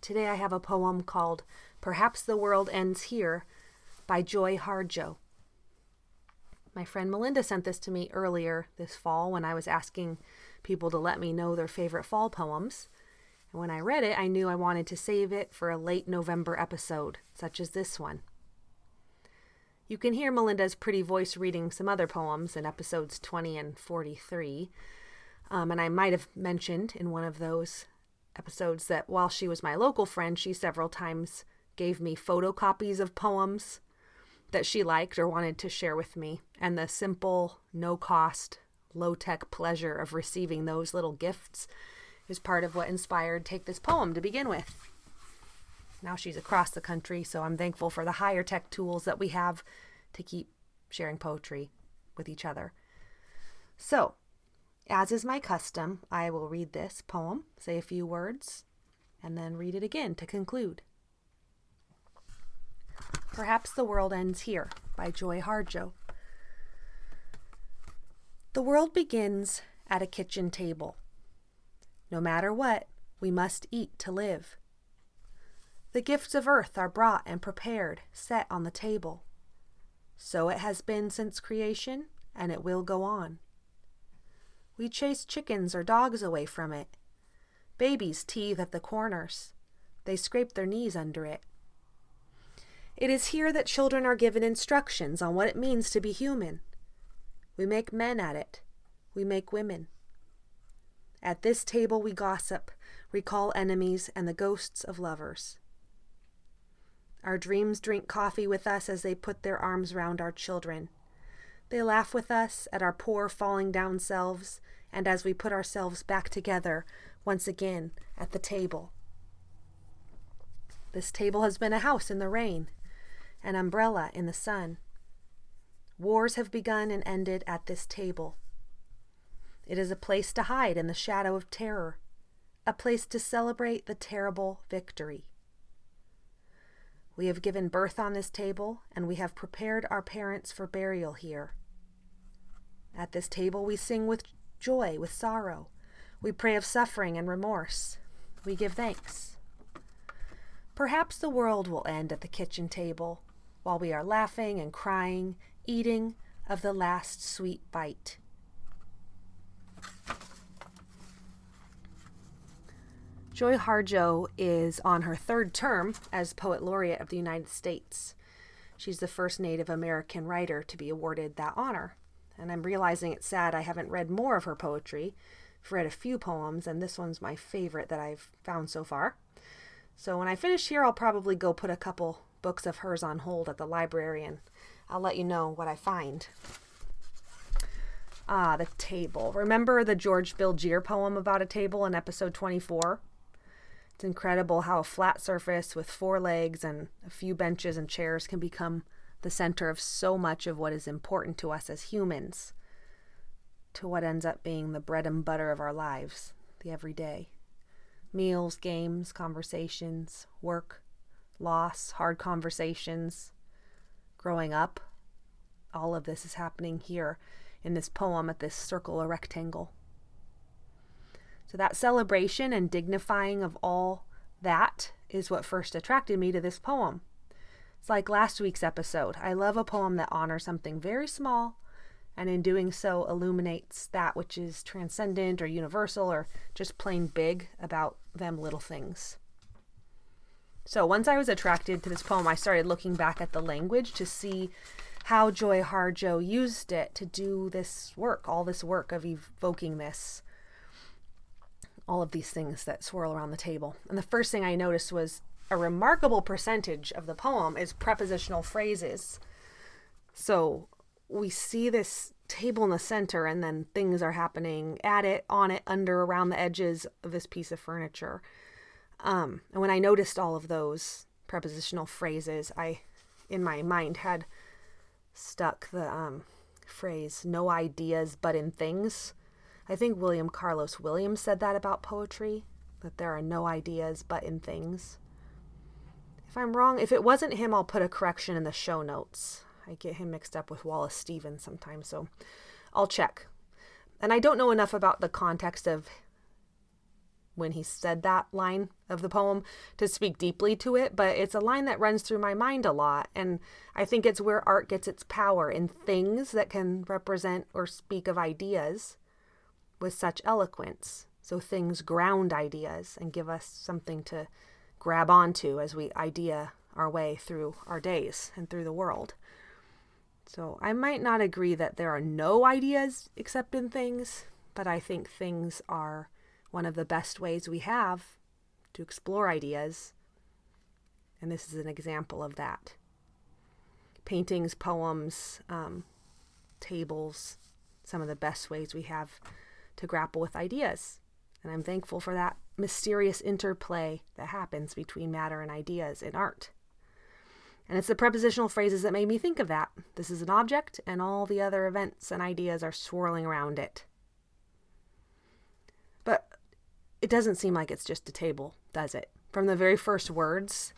Today I have a poem called Perhaps the World Ends Here by Joy Harjo. My friend Melinda sent this to me earlier this fall when I was asking people to let me know their favorite fall poems. And when I read it, I knew I wanted to save it for a late November episode, such as this one. You can hear Melinda's pretty voice reading some other poems in episodes 20 and 43. Um, and I might have mentioned in one of those episodes that while she was my local friend, she several times gave me photocopies of poems that she liked or wanted to share with me. And the simple, no cost, low tech pleasure of receiving those little gifts is part of what inspired Take This Poem to begin with. Now she's across the country, so I'm thankful for the higher tech tools that we have to keep sharing poetry with each other. So, as is my custom, I will read this poem, say a few words, and then read it again to conclude. Perhaps the World Ends Here by Joy Harjo. The world begins at a kitchen table. No matter what, we must eat to live. The gifts of earth are brought and prepared, set on the table. So it has been since creation, and it will go on. We chase chickens or dogs away from it. Babies teethe at the corners. They scrape their knees under it. It is here that children are given instructions on what it means to be human. We make men at it. We make women. At this table we gossip, recall enemies and the ghosts of lovers. Our dreams drink coffee with us as they put their arms round our children. They laugh with us at our poor falling down selves and as we put ourselves back together once again at the table. This table has been a house in the rain, an umbrella in the sun. Wars have begun and ended at this table. It is a place to hide in the shadow of terror, a place to celebrate the terrible victory. We have given birth on this table, and we have prepared our parents for burial here. At this table, we sing with joy with sorrow. We pray of suffering and remorse. We give thanks. Perhaps the world will end at the kitchen table while we are laughing and crying, eating of the last sweet bite. Joy Harjo is on her third term as Poet Laureate of the United States. She's the first Native American writer to be awarded that honor and I'm realizing it's sad I haven't read more of her poetry. I've read a few poems, and this one's my favorite that I've found so far. So when I finish here, I'll probably go put a couple books of hers on hold at the library, and I'll let you know what I find. Ah, the table. Remember the George Bilgere poem about a table in episode 24? It's incredible how a flat surface with four legs and a few benches and chairs can become the center of so much of what is important to us as humans, to what ends up being the bread and butter of our lives, the everyday. Meals, games, conversations, work, loss, hard conversations, growing up. All of this is happening here in this poem at this circle or rectangle. So, that celebration and dignifying of all that is what first attracted me to this poem. It's like last week's episode. I love a poem that honors something very small and in doing so illuminates that which is transcendent or universal or just plain big about them little things. So once I was attracted to this poem, I started looking back at the language to see how Joy Harjo used it to do this work, all this work of evoking this, all of these things that swirl around the table. And the first thing I noticed was a remarkable percentage of the poem is prepositional phrases. So we see this table in the center, and then things are happening at it, on it, under, around the edges of this piece of furniture. Um, and when I noticed all of those prepositional phrases, I, in my mind, had stuck the um, phrase "no ideas but in things." I think William Carlos Williams said that about poetry, that there are no ideas but in things. If I'm wrong, if it wasn't him, I'll put a correction in the show notes. I get him mixed up with Wallace Stevens sometimes, so I'll check. And I don't know enough about the context of when he said that line of the poem to speak deeply to it, but it's a line that runs through my mind a lot. And I think it's where art gets its power in things that can represent or speak of ideas with such eloquence. So things ground ideas and give us something to grab onto as we idea our way through our days and through the world. So I might not agree that there are no ideas except in things, but I think things are one of the best ways we have to explore ideas. And this is an example of that. Paintings, poems, um, tables, some of the best ways we have to grapple with ideas. And I'm thankful for that mysterious interplay that happens between matter and ideas in art. And it's the prepositional phrases that made me think of that. This is an object, and all the other events and ideas are swirling around it. But it doesn't seem like it's just a table, does it? From the very first words,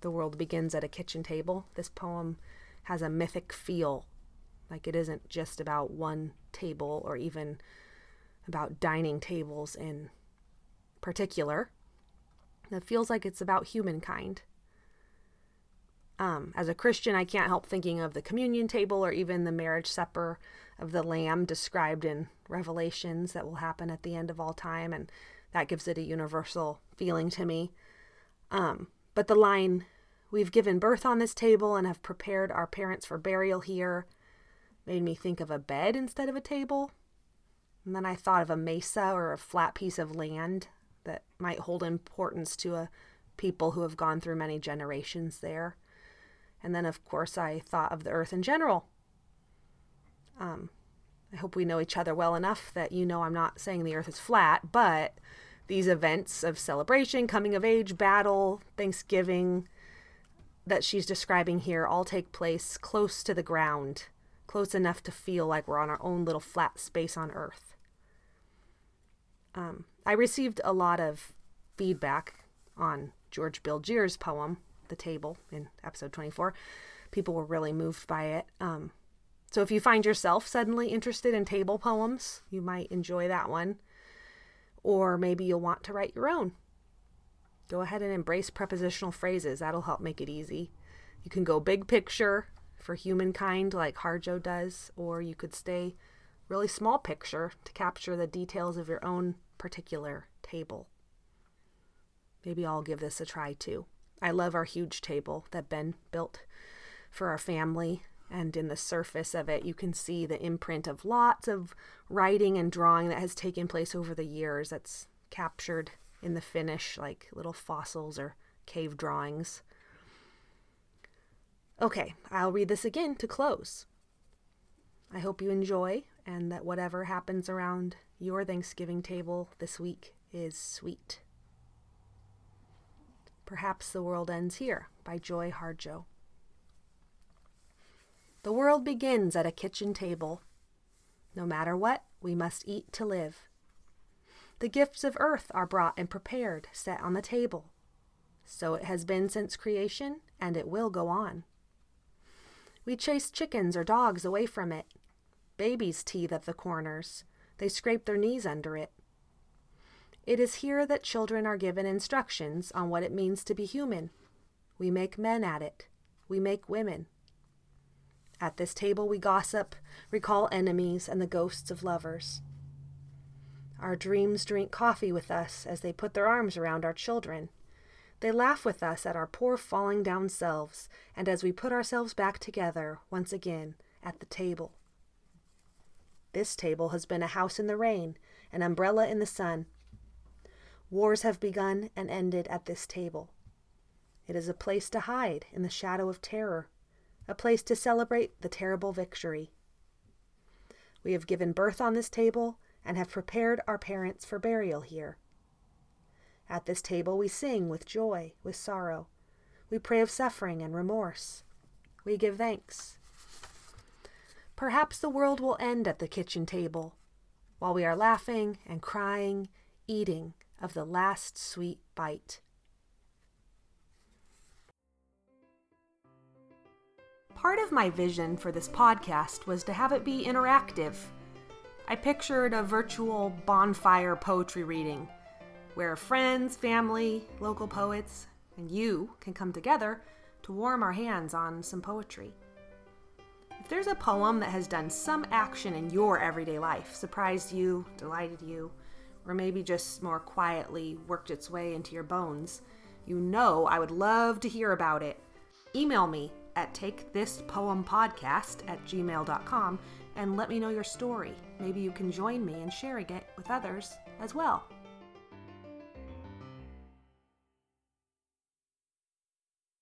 the world begins at a kitchen table. This poem has a mythic feel, like it isn't just about one table or even about dining tables in particular. It feels like it's about humankind. Um, as a Christian, I can't help thinking of the communion table or even the marriage supper of the Lamb described in Revelations that will happen at the end of all time, and that gives it a universal feeling to me. Um, but the line, We've given birth on this table and have prepared our parents for burial here, made me think of a bed instead of a table. And then I thought of a mesa or a flat piece of land that might hold importance to a people who have gone through many generations there. And then, of course, I thought of the earth in general um, I hope we know each other well enough that you know I'm not saying the earth is flat, but these events of celebration, coming of age, battle, Thanksgiving that she's describing here all take place close to the ground, close enough to feel like we're on our own little flat space on earth. Um, I received a lot of feedback on George Bilgere's poem, The Table, in episode 24. People were really moved by it. Um, so if you find yourself suddenly interested in table poems, you might enjoy that one. Or maybe you'll want to write your own. Go ahead and embrace prepositional phrases. That'll help make it easy. You can go big picture for humankind like Harjo does, or you could stay really small picture to capture the details of your own particular table. Maybe I'll give this a try too. I love our huge table that Ben built for our family and in the surface of it you can see the imprint of lots of writing and drawing that has taken place over the years that's captured in the finish like little fossils or cave drawings okay i'll read this again to close i hope you enjoy and that whatever happens around your thanksgiving table this week is sweet perhaps the world ends here by joy harjo the world begins at a kitchen table. No matter what, we must eat to live. The gifts of earth are brought and prepared, set on the table. So it has been since creation, and it will go on. We chase chickens or dogs away from it. Babies teethe at the corners. They scrape their knees under it. It is here that children are given instructions on what it means to be human. We make men at it. We make women. At this table we gossip, recall enemies and the ghosts of lovers. Our dreams drink coffee with us as they put their arms around our children. They laugh with us at our poor falling down selves, and as we put ourselves back together once again at the table. This table has been a house in the rain, an umbrella in the sun. Wars have begun and ended at this table. It is a place to hide in the shadow of terror a place to celebrate the terrible victory. We have given birth on this table and have prepared our parents for burial here. At this table we sing with joy, with sorrow. We pray of suffering and remorse. We give thanks. Perhaps the world will end at the kitchen table while we are laughing and crying, eating of the last sweet bite. Part of my vision for this podcast was to have it be interactive. I pictured a virtual bonfire poetry reading where friends, family, local poets, and you can come together to warm our hands on some poetry. If there's a poem that has done some action in your everyday life, surprised you, delighted you, or maybe just more quietly worked its way into your bones, you know I would love to hear about it. Email me at takethispoempodcast at gmail.com and let me know your story. Maybe you can join me in sharing it with others as well.